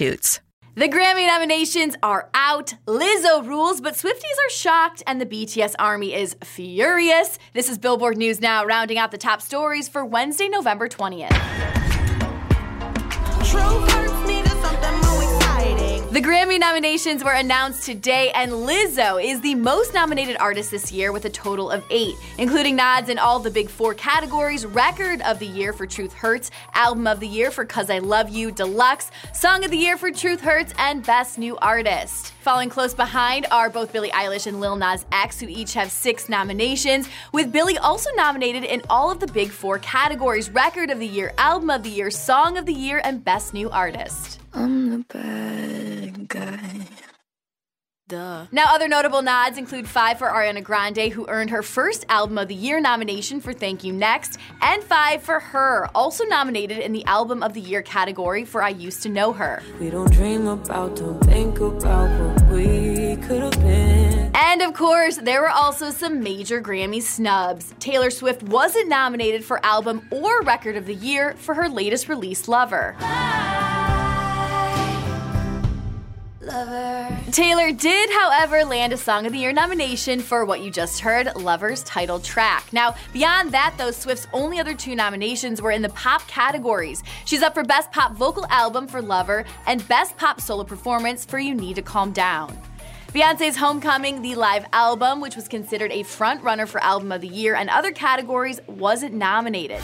substitutes. The Grammy nominations are out. Lizzo rules, but Swifties are shocked, and the BTS army is furious. This is Billboard News Now, rounding out the top stories for Wednesday, November 20th. The Grammy nominations were announced today, and Lizzo is the most nominated artist this year with a total of eight, including nods in all the big four categories Record of the Year for Truth Hurts, Album of the Year for Cuz I Love You Deluxe, Song of the Year for Truth Hurts, and Best New Artist. Following close behind are both Billie Eilish and Lil Nas X, who each have six nominations, with Billie also nominated in all of the big four categories Record of the Year, Album of the Year, Song of the Year, and Best New Artist. I'm the bad guy. Duh. Now, other notable nods include five for Ariana Grande, who earned her first Album of the Year nomination for Thank You Next, and five for H.E.R., also nominated in the Album of the Year category for I Used to Know Her. We don't dream about, don't think about what we could have been. And of course, there were also some major Grammy snubs. Taylor Swift wasn't nominated for Album or Record of the Year for her latest release, Lover. Ah! Lover. Taylor did, however, land a Song of the Year nomination for what you just heard, Lover's title track. Now, beyond that, though, Swift's only other two nominations were in the pop categories. She's up for Best Pop Vocal Album for Lover and Best Pop Solo Performance for You Need to Calm Down. Beyonce's Homecoming, the live album, which was considered a front runner for Album of the Year and other categories, wasn't nominated.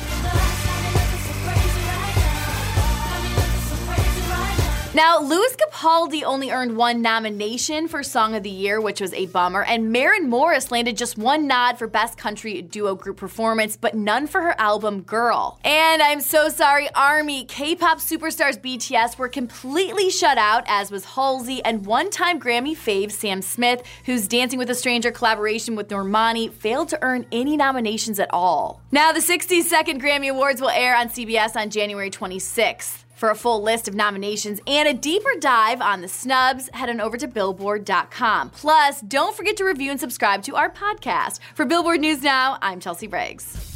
Now, Lewis Capaldi only earned one nomination for Song of the Year, which was a bummer, and Maren Morris landed just one nod for Best Country Duo Group Performance, but none for her album Girl. And I'm so sorry, Army, K-pop superstars BTS were completely shut out, as was Halsey and one-time Grammy fave Sam Smith, whose Dancing with a Stranger collaboration with Normani failed to earn any nominations at all. Now, the 62nd Grammy Awards will air on CBS on January 26th. For a full list of nominations and a deeper dive on the snubs, head on over to Billboard.com. Plus, don't forget to review and subscribe to our podcast. For Billboard News Now, I'm Chelsea Briggs.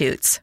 substitutes.